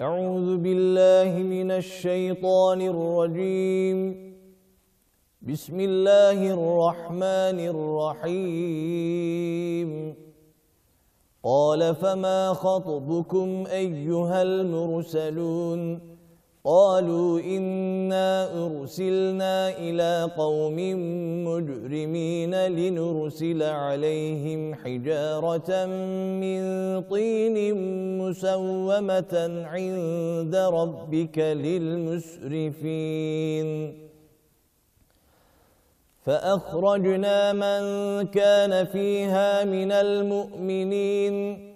أعوذ بالله من الشيطان الرجيم. بسم الله الرحمن الرحيم. قال فما خطبكم أيها المرسلون؟ قالوا إنا أرسلنا إلى قوم مجرمين لنرسل عليهم حجارة من طين مسومة عند ربك للمسرفين. فأخرجنا من كان فيها من المؤمنين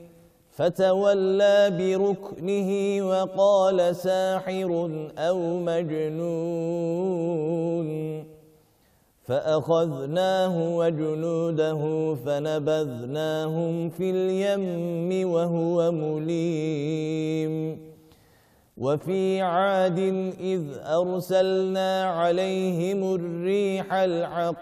فتولى بركنه وقال ساحر أو مجنون. فأخذناه وجنوده فنبذناهم في اليم وهو مليم. وفي عاد إذ أرسلنا عليهم الريح العقيم.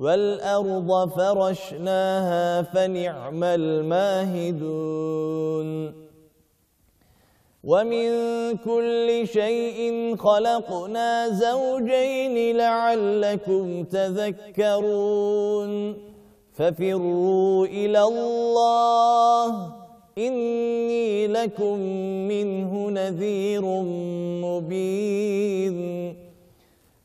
والأرض فرشناها فنعم الماهدون. ومن كل شيء خلقنا زوجين لعلكم تذكرون. ففروا إلى الله. إني لكم منه نذير مبين.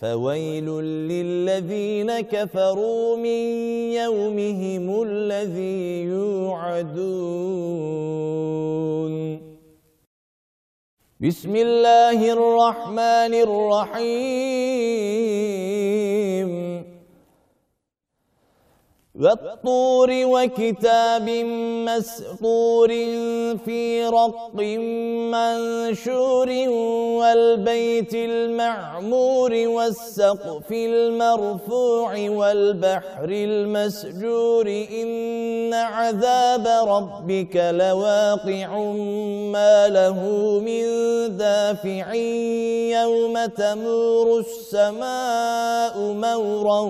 فويل للذين كفروا من يومهم الذي يوعدون. بسم الله الرحمن الرحيم. والطور وكتاب مسطور في رق منشور والبيت المعمور والسقف المرفوع والبحر المسجور إن عذاب ربك لواقع ما له من دافع يوم تمور السماء مورا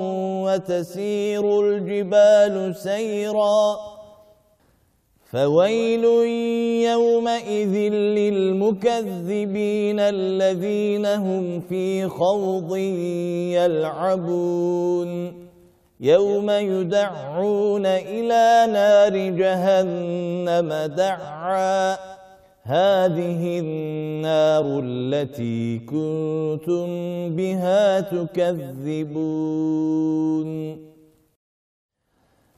وتسير الجبال الجبال سيرا. فويل يومئذ للمكذبين الذين هم في خوض يلعبون. يوم يدعون إلى نار جهنم دعا. هذه النار التي كنتم بها تكذبون.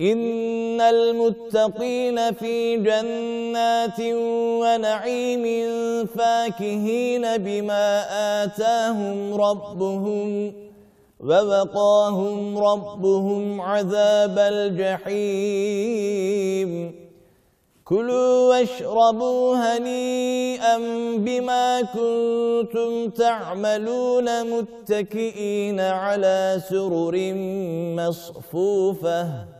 إن المتقين في جنات ونعيم فاكهين بما آتاهم ربهم ووقاهم ربهم عذاب الجحيم. كلوا واشربوا هنيئا بما كنتم تعملون متكئين على سرر مصفوفة.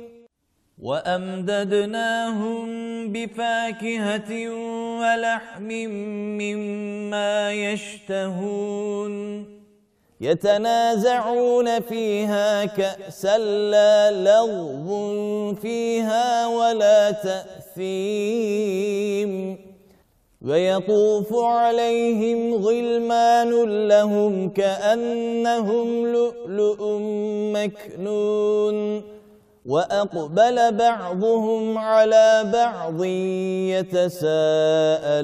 وأمددناهم بفاكهة ولحم مما يشتهون يتنازعون فيها كأسا لا لغو فيها ولا تأثيم ويطوف عليهم غلمان لهم كأنهم لؤلؤ مكنون وأقبل بعضهم على بعض يتساءلون.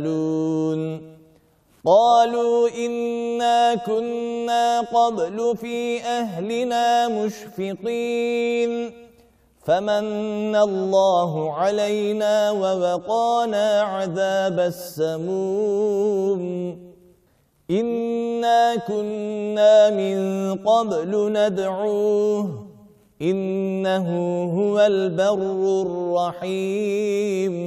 قالوا إنا كنا قبل في أهلنا مشفقين. فمن الله علينا ووقانا عذاب السموم. إنا كنا من قبل ندعوه. إنه هو البر الرحيم.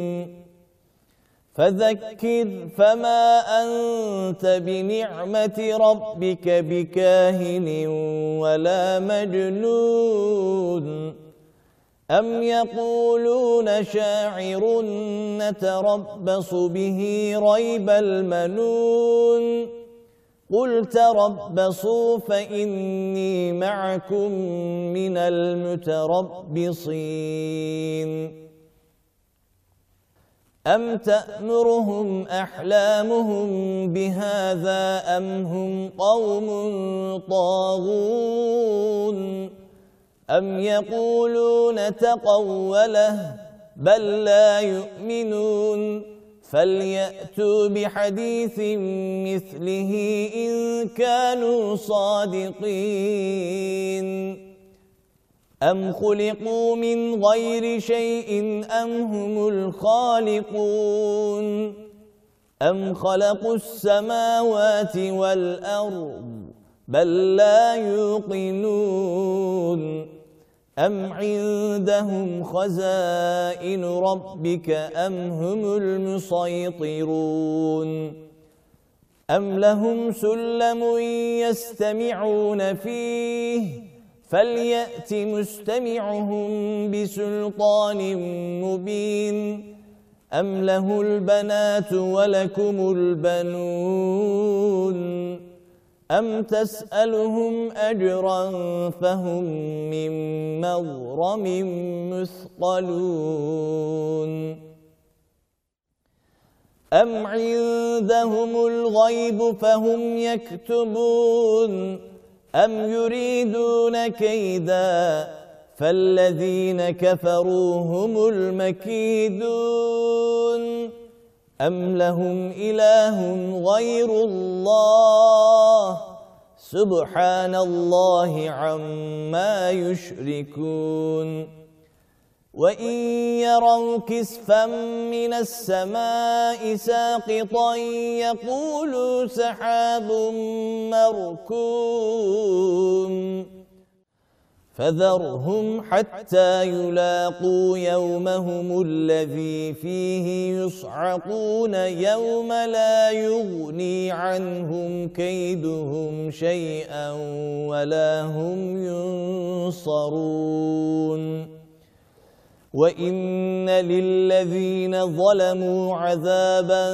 فذكر فما أنت بنعمة ربك بكاهن ولا مجنون. أم يقولون شاعر نتربص به ريب المنون. قل تربصوا فإني معكم من المتربصين. أم تأمرهم أحلامهم بهذا أم هم قوم طاغون؟ أم يقولون تقوله بل لا يؤمنون؟ فليأتوا بحديث مثله إن كانوا صادقين. أم خلقوا من غير شيء أم هم الخالقون؟ أم خلقوا السماوات والأرض بل لا يوقنون. أم عندهم خزائن ربك أم هم المسيطرون أم لهم سلم يستمعون فيه فليأت مستمعهم بسلطان مبين أم له البنات ولكم البنون أم تسألهم أجرا فهم من مغرم مثقلون أم عندهم الغيب فهم يكتبون أم يريدون كيدا فالذين كفروا هم المكيدون أم لهم إله غير الله سبحان الله عما يشركون وَإِن يَرَوْا كِسْفًا مِنَ السَّمَاءِ سَاقِطًا يَقُولُوا سَحَابٌ مَّرْكُومٌ فَذَرْهُمْ حَتَّى يُلَاقُوا يَوْمَهُمُ الَّذِي فِيهِ يُصْعَقُونَ يَوْمَ لَا يُغْنِي عَنْهُمْ كَيْدُهُمْ شَيْئًا وَلَا هُمْ يُنصَرُونَ. وَإِنَّ لِلَّذِينَ ظَلَمُوا عَذَابًا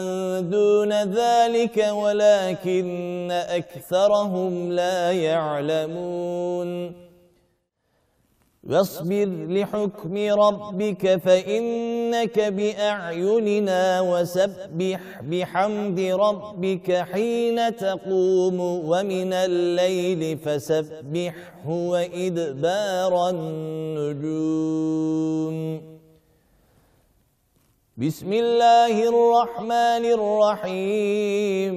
دُونَ ذَلِكَ وَلَكِنَّ أَكْثَرَهُمْ لَا يَعْلَمُونَ. واصبر لحكم ربك فإنك بأعيننا وسبح بحمد ربك حين تقوم ومن الليل فسبحه وإدبار النجوم. بسم الله الرحمن الرحيم.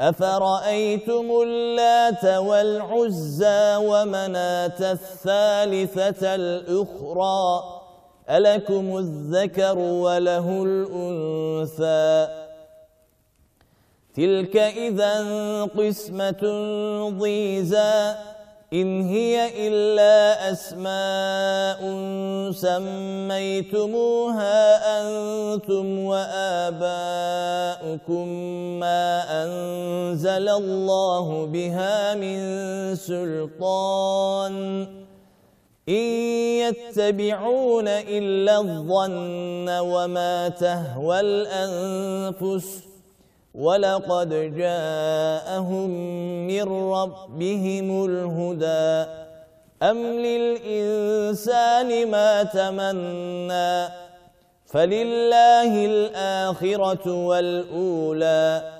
أفرأيتم اللات والعزى ومناة الثالثة الأخرى ألكم الذكر وله الأنثى تلك إذا قسمة ضيزى إن هي إلا أسماء سميتموها أنتم وآباؤكم ما أنزل الله بها من سلطان. إن يتبعون إلا الظن وما تهوى الأنفس ولقد جاءهم من ربهم الهدى أم للإنسان ما تمنى فلله الآخرة والأولى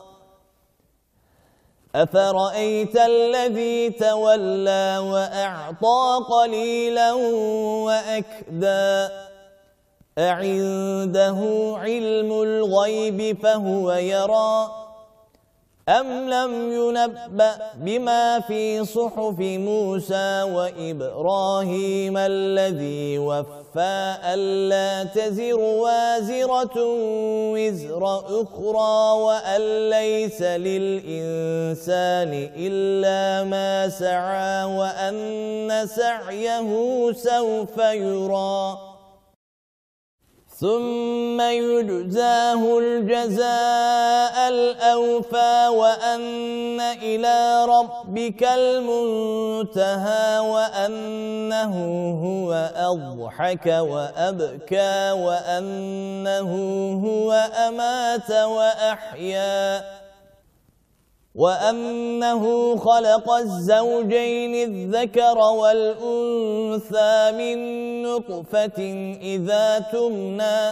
أفرأيت الذي تولى وأعطى قليلا وأكدى؟ أعنده علم الغيب فهو يرى. أم لم ينبأ بما في صحف موسى وإبراهيم الذي وفى؟ ألا تزر وازرة وزر أخرى وأن ليس للإنسان إلا ما سعى وأن سعيه سوف يُرَى ثم يجزاه الجزاء الأوفى وأن إلى ربك المنتهى وأنه هو أضحك وأبكى وأنه هو أمات وأحيا وأنه خلق الزوجين الذكر والأنثى من نطفة إذا تمنى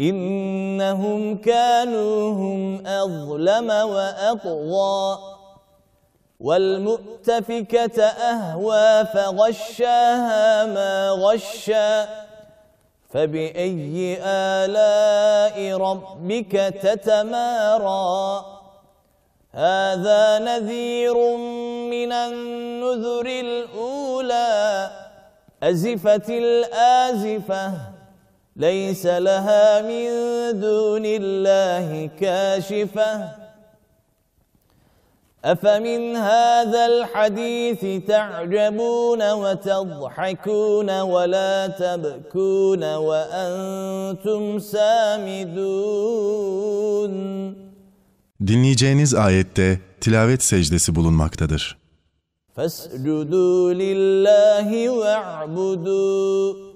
إنهم كانوا هم أظلم وأطغى والمؤتفكة أهوى فغشاها ما غشا فبأي آلاء ربك تتمارى هذا نذير من النذر الأولى أزفت الآزفة ليس لها من دون الله كاشفة. أفمن هذا الحديث تعجبون وتضحكون ولا تبكون وأنتم سامدون؟ Dinleyeceğiniz ayette tilavet secdesi bulunmaktadır. فَاسْجُدُوا لِلَّهِ وَاعْبُدُوا.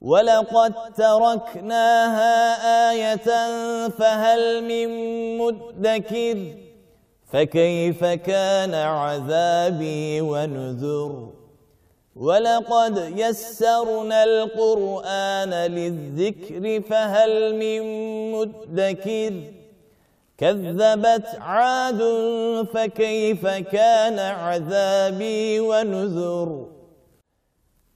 ولقد تركناها آية فهل من مدكر فكيف كان عذابي ونذر ولقد يسرنا القرآن للذكر فهل من مدكر كذبت عاد فكيف كان عذابي ونذر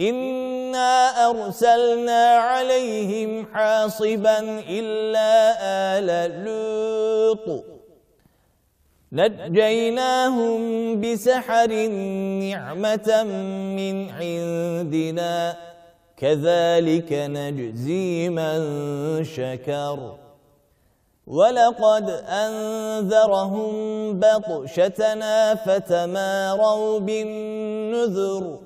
إنا أرسلنا عليهم حاصبا إلا آل لوط نجيناهم بسحر نعمة من عندنا كذلك نجزي من شكر ولقد أنذرهم بطشتنا فتماروا بالنذر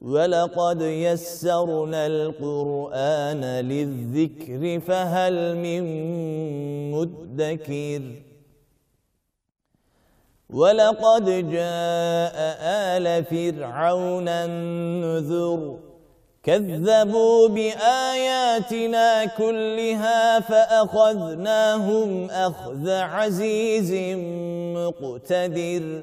ولقد يسرنا القرآن للذكر فهل من مدكر ولقد جاء آل فرعون النذر كذبوا بآياتنا كلها فأخذناهم أخذ عزيز مقتدر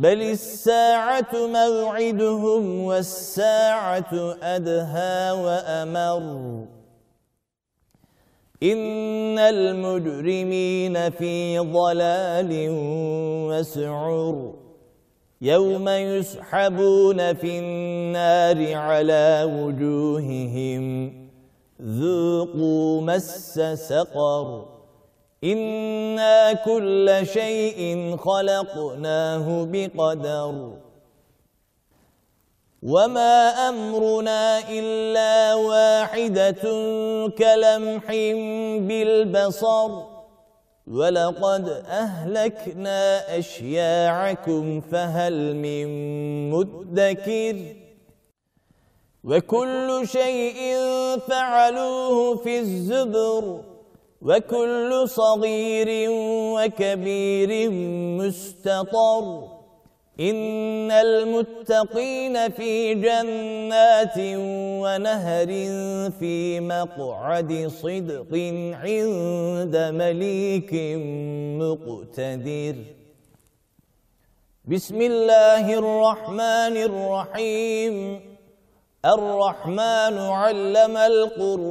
بل الساعة موعدهم والساعة أدهى وأمر. إن المجرمين في ضلال وسعر. يوم يسحبون في النار على وجوههم. ذوقوا مس سقر. إنا كل شيء خلقناه بقدر. وما أمرنا إلا واحدة كلمح بالبصر. ولقد أهلكنا أشياعكم فهل من مدكر. وكل شيء فعلوه في الزبر. وكل صغير وكبير مستطر. إن المتقين في جنات ونهر في مقعد صدق عند مليك مقتدر. بسم الله الرحمن الرحيم. الرحمن علم القرآن.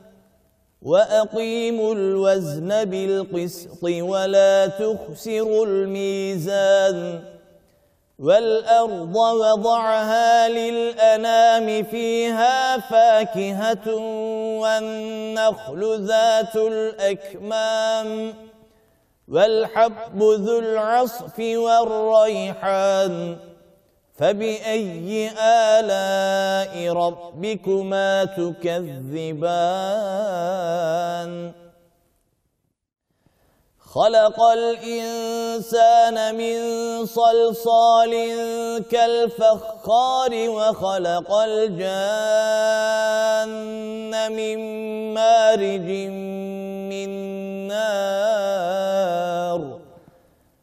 وأقيموا الوزن بالقسط ولا تخسروا الميزان والأرض وضعها للأنام فيها فاكهة والنخل ذات الأكمام والحب ذو العصف والريحان فبأي آلاء ربكما تكذبان خلق الإنسان من صلصال كالفخار وخلق الجان من مارج من نار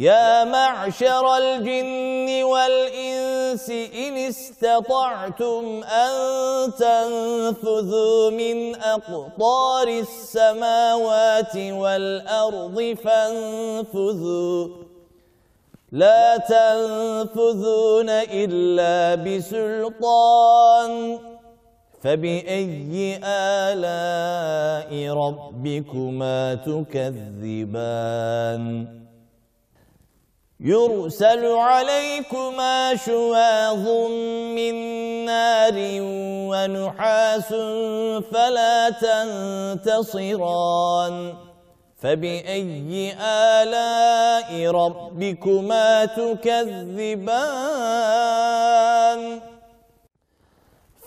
يا معشر الجن والإنس إن استطعتم أن تنفذوا من أقطار السماوات والأرض فانفذوا. لا تنفذون إلا بسلطان. فبأي آلاء ربكما تكذبان؟ يرسل عليكما شواظ من نار ونحاس فلا تنتصران. فبأي آلاء ربكما تكذبان؟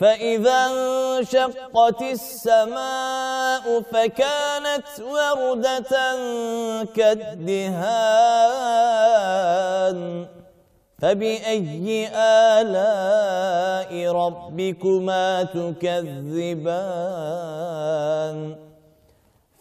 فإذا انشقت السماء فكانت وردة كالدهان فبأي آلاء ربكما تكذبان؟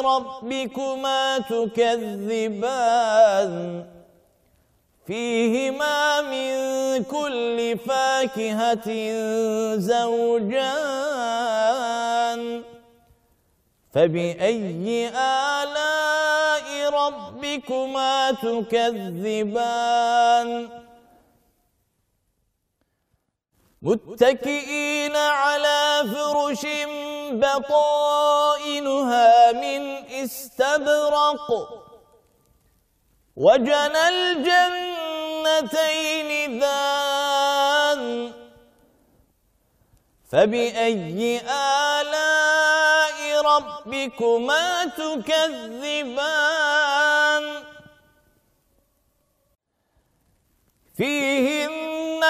ربكما تكذبان. فيهما من كل فاكهة زوجان. فبأي آلاء ربكما تكذبان؟ متكئين على فرش بطائنها من استبرق وجنى الجنتين ذان فبأي آلاء ربكما تكذبان؟ فيهن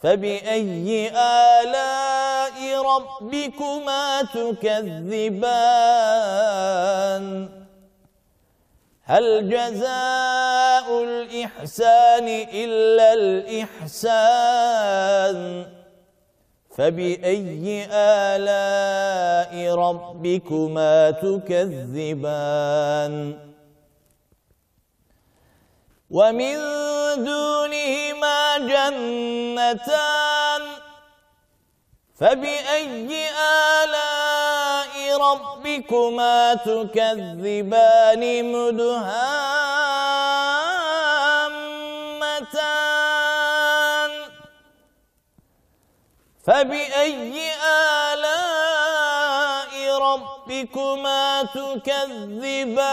فبأي آلاء ربكما تكذبان؟ هل جزاء الإحسان إلا الإحسان؟ فبأي آلاء ربكما تكذبان؟ ومن دونهما جنتان فبأي آلاء ربكما تكذبان مدهامتان؟ فبأي آلاء ربكما تكذبان؟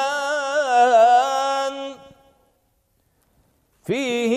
فيهما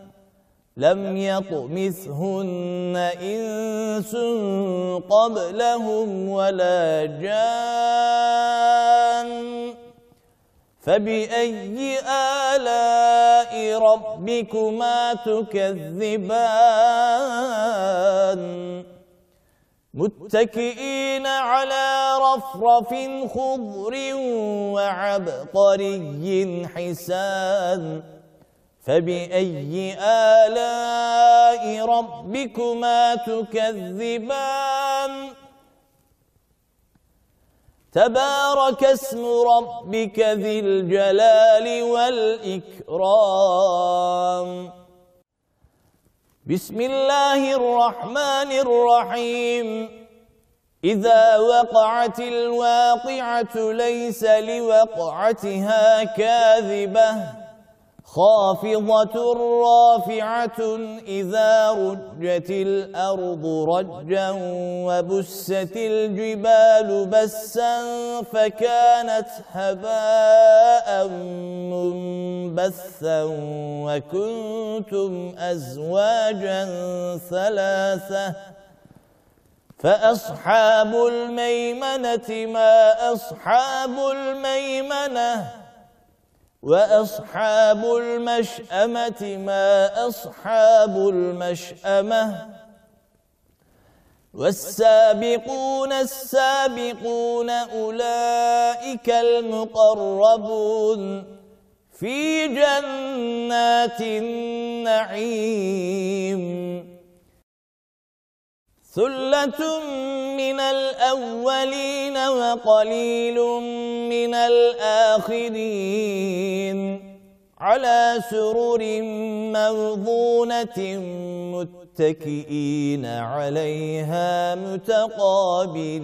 لم يطمثهن إنس قبلهم ولا جان. فبأي آلاء ربكما تكذبان؟ متكئين على رفرف خضر وعبقري حسان. فبأي آلاء ربكما تكذبان؟ تبارك اسم ربك ذي الجلال والإكرام. بسم الله الرحمن الرحيم. إذا وقعت الواقعة ليس لوقعتها كاذبة. خافضة رافعة إذا رجت الأرض رجا وبست الجبال بسا فكانت هباء منبثا وكنتم أزواجا ثلاثة فأصحاب الميمنة ما أصحاب الميمنة وأصحاب المشأمة ما أصحاب المشأمة والسابقون السابقون أولئك المقربون في جنات النعيم ثلة من الأولين وقليل من الآخرين على سرر موضونة متكئين عليها متقابلين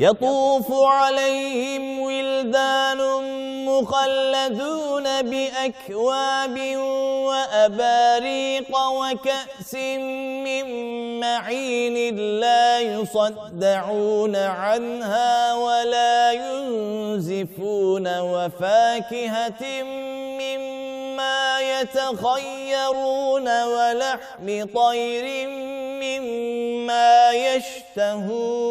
يطوف عليهم ولدان مخلدون بأكواب وأباريق وكأس من معين لا يصدعون عنها ولا ينزفون وفاكهة مما يتخيرون ولحم طير مما يشتهون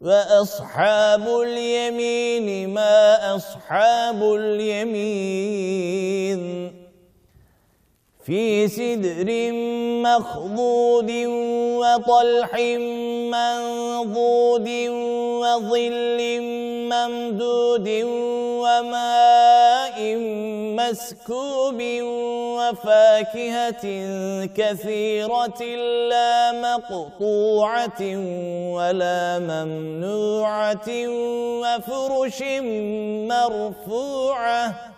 وأصحاب اليمين ما أصحاب اليمين في سدر مخضود وطلح منضود وظل ممدود وماء مسكوب وفاكهة كثيرة لا مقطوعة ولا ممنوعة وفرش مرفوعة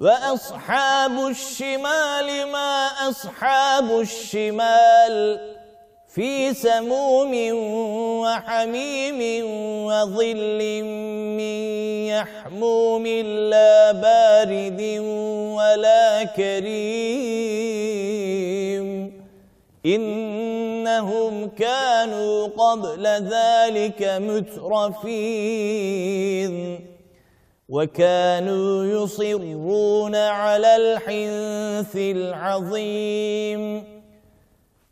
وأصحاب الشمال ما أصحاب الشمال في سموم وحميم وظل من يحموم لا بارد ولا كريم إنهم كانوا قبل ذلك مترفين وكانوا يصرون على الحنث العظيم.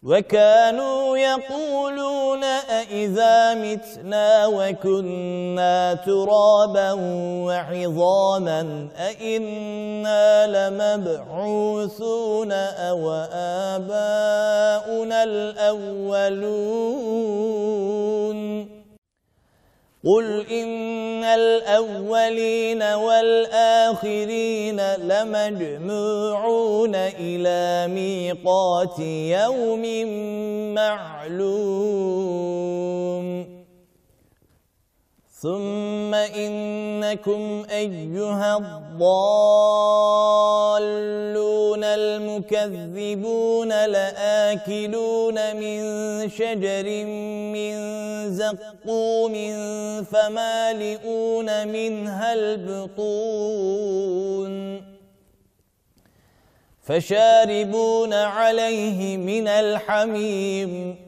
وكانوا يقولون أئذا متنا وكنا ترابا وعظاما أئنا لمبعوثون أو آباؤنا الأولون. قل إن الأولين والآخرين لمجموعون إلى ميقات يوم معلوم. ثم إنكم أيها الضالون المكذبون لآكلون من شجر من زقوم فمالئون منها البطون فشاربون عليه من الحميم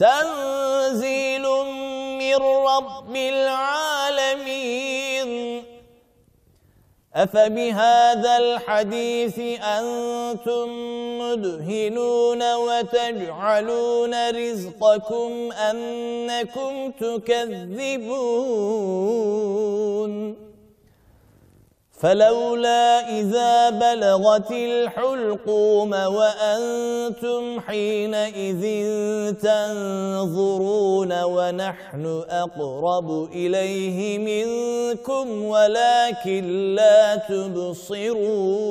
تنزيل من رب العالمين. أفبهذا الحديث أنتم مدهنون وتجعلون رزقكم أنكم تكذبون. فلولا إذا بلغت الحلقوم وأنتم حينئذ تنظرون ونحن أقرب إليه منكم ولكن لا تبصرون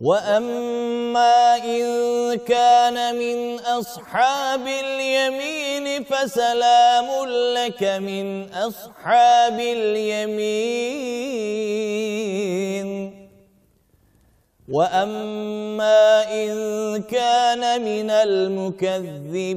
وأما إن كان من أصحاب اليمين فسلام لك من أصحاب اليمين وأما إن كان من المكذبين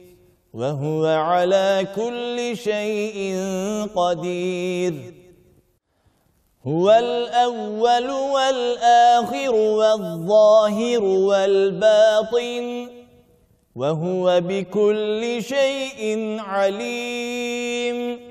وهو على كل شيء قدير. هو الأول والآخر والظاهر والباطن وهو بكل شيء عليم.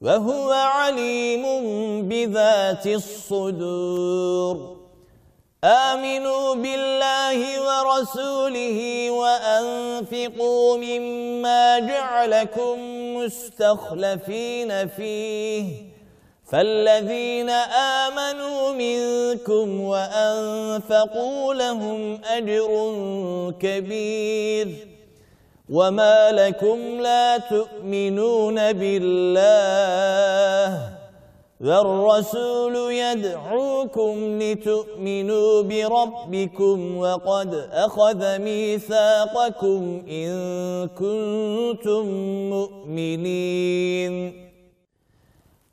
وهو عليم بذات الصدور. آمنوا بالله ورسوله وأنفقوا مما جعلكم مستخلفين فيه. فالذين آمنوا منكم وأنفقوا لهم أجر كبير. وما لكم لا تؤمنون بالله والرسول يدعوكم لتؤمنوا بربكم وقد أخذ ميثاقكم إن كنتم مؤمنين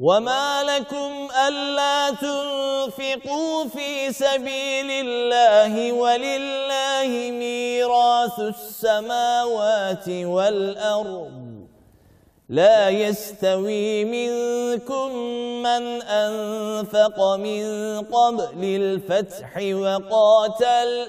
وما لكم ألا تنفقوا في سبيل الله ولله ميراث السماوات والأرض لا يستوي منكم من أنفق من قبل الفتح وقاتل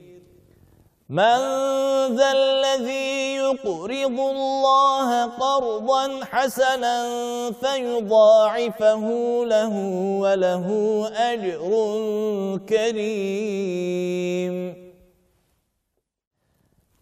من ذا الذي يقرض الله قرضا حسنا فيضاعفه له وله أجر كريم.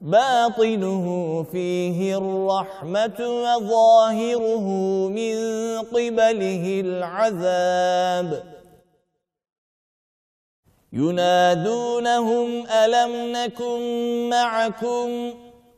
باطنه فيه الرحمة وظاهره من قبله العذاب. ينادونهم ألم نكن معكم؟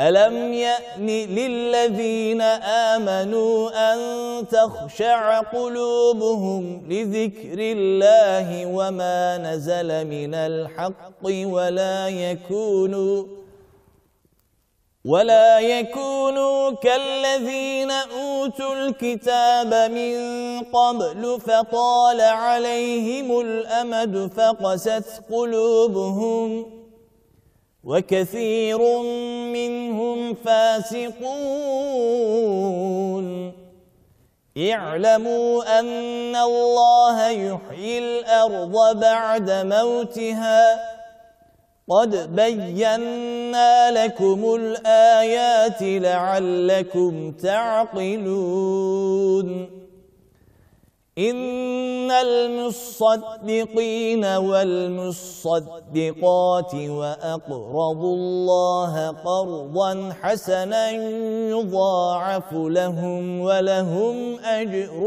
ألم يأن للذين آمنوا أن تخشع قلوبهم لذكر الله وما نزل من الحق ولا يكونوا ولا يكونوا كالذين أوتوا الكتاب من قبل فطال عليهم الأمد فقست قلوبهم وكثير منهم فاسقون. اعلموا أن الله يحيي الأرض بعد موتها. قد بينا لكم الآيات لعلكم تعقلون. إن المصدقين والمصدقات وأقرضوا الله قرضا حسنا يضاعف لهم ولهم أجر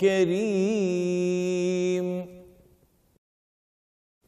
كريم.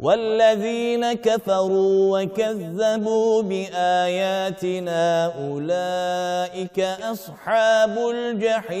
والذين كفروا وكذبوا بآياتنا أولئك أصحاب الجحيم.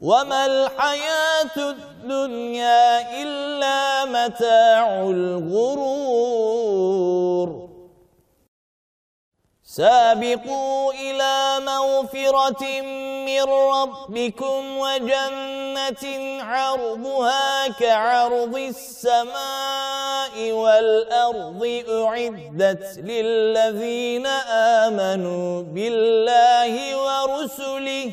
وما الحياة الدنيا إلا متاع الغرور سابقوا إلى مغفرة من ربكم وجنة عرضها كعرض السماء والأرض أعدت للذين آمنوا بالله ورسله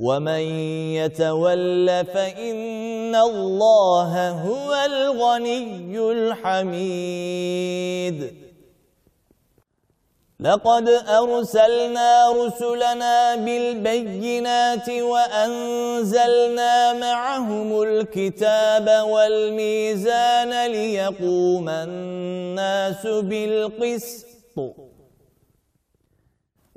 ومن يتول فإن الله هو الغني الحميد. لقد أرسلنا رسلنا بالبينات وأنزلنا معهم الكتاب والميزان ليقوم الناس بالقسط.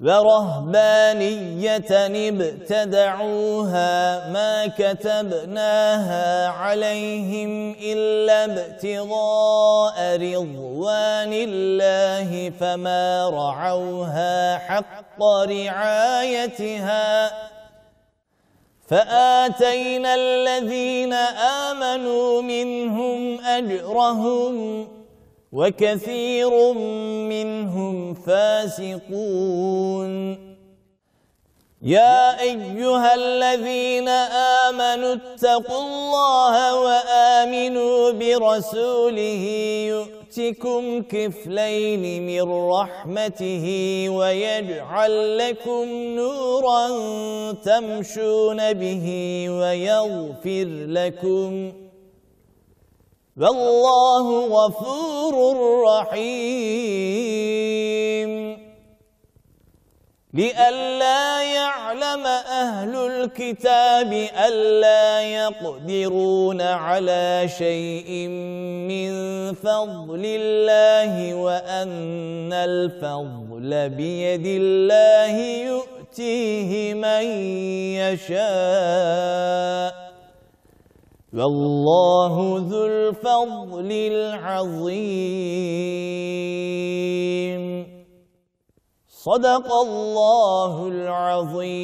ورهبانية ابتدعوها ما كتبناها عليهم إلا ابتغاء رضوان الله فما رعوها حق رعايتها. فآتينا الذين آمنوا منهم أجرهم وكثير منهم فاسقون. يا أيها الذين آمنوا اتقوا الله وآمنوا برسوله يؤتكم كفلين من رحمته ويجعل لكم نورا تمشون به ويغفر لكم والله غفور رحيم. لئلا يعلم أهل الكتاب ألا يقدرون على شيء من فضل الله وأن الفضل بيد الله يؤتيه من يشاء. والله ذو الفضل العظيم. صدق الله العظيم.